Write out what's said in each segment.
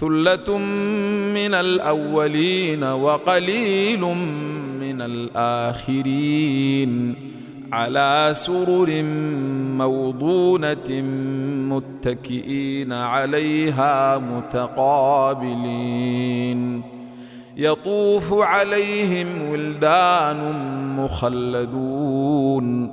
ثله من الاولين وقليل من الاخرين على سرر موضونه متكئين عليها متقابلين يطوف عليهم ولدان مخلدون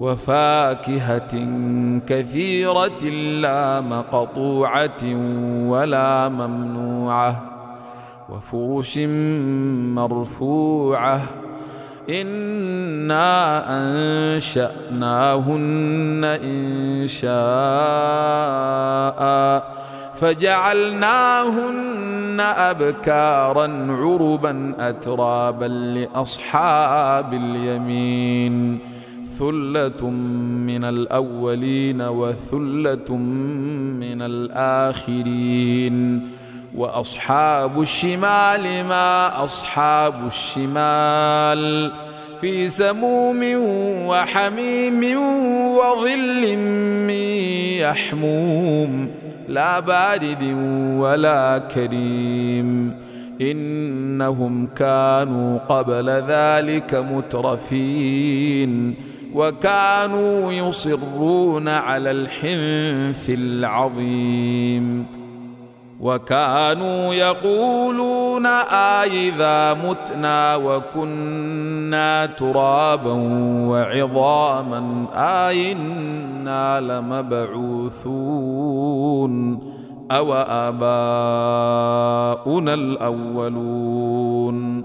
وفاكهة كثيرة لا مقطوعة ولا ممنوعة وفرش مرفوعة إنا أنشأناهن إن شاء فجعلناهن أبكارا عربا أترابا لأصحاب اليمين ثلة من الأولين وثلة من الآخرين وأصحاب الشمال ما أصحاب الشمال في سموم وحميم وظل من يحموم لا بارد ولا كريم إنهم كانوا قبل ذلك مترفين وكانوا يصرون على الحنث العظيم. وكانوا يقولون آئذا متنا وكنا ترابا وعظاما آئنا لمبعوثون. أو آباؤنا الأولون.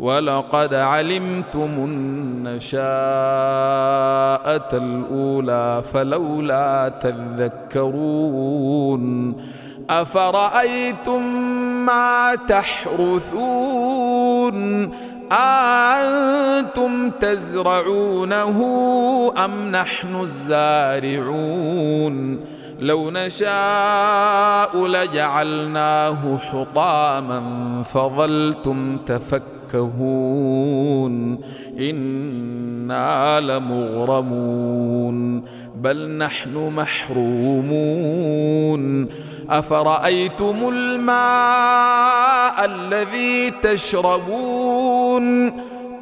ولقد علمتم النشاءة الأولى فلولا تذكرون أفرأيتم ما تحرثون أنتم تزرعونه أم نحن الزارعون لو نشاء لجعلناه حطاما فظلتم تفكهون إنا لمغرمون. بل نحن محرومون. أفرأيتم الماء الذي تشربون؟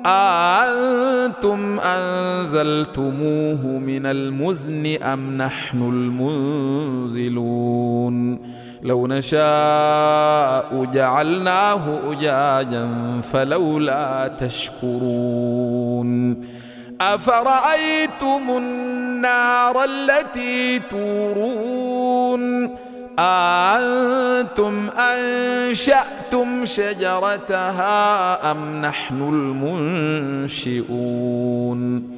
أأنتم أنزلتموه من المزن أم نحن المنزلون؟ لو نشاء جعلناه أجاجا فلولا تشكرون. أفرأيتم النار التي تورون؟ أأنتم أنشأتم شجرتها أم نحن المنشئون؟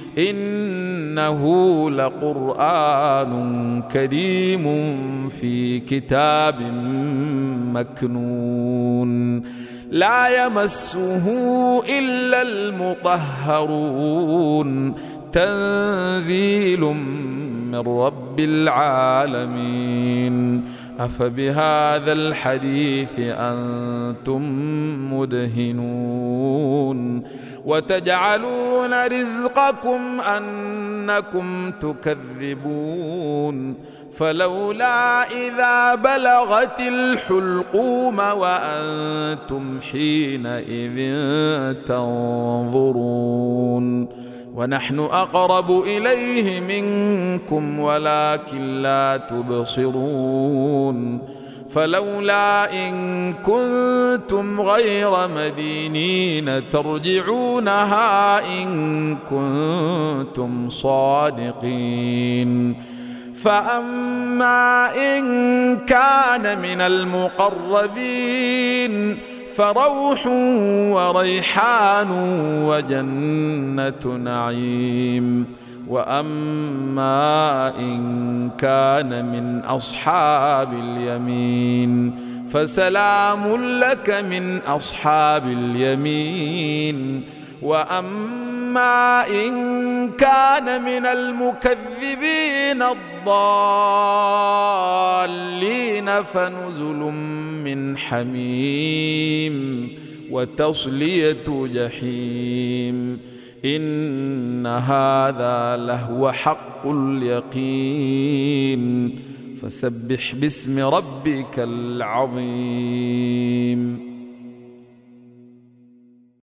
إنه لقرآن كريم في كتاب مكنون. لا يمسه إلا المطهرون. تنزيل من رب العالمين. أفبهذا الحديث أنتم مدهنون. وتجعلون رزقكم أنكم تكذبون. فلولا إذا بلغت الحلقوم وأنتم حينئذ تنظرون. ونحن أقرب إليه منكم ولكن لا تبصرون. فلولا إن كنتم غير مدينين ترجعونها إن كنتم صادقين. فأما إن كان من المقربين فروح وريحان وجنة نعيم. وأما إن كان من أصحاب اليمين فسلام لك من أصحاب اليمين وأما إن كان من المكذبين الضالين فنزل من حميم وتصلية جحيم إن هذا لهو حق اليقين. فسبح باسم ربك العظيم.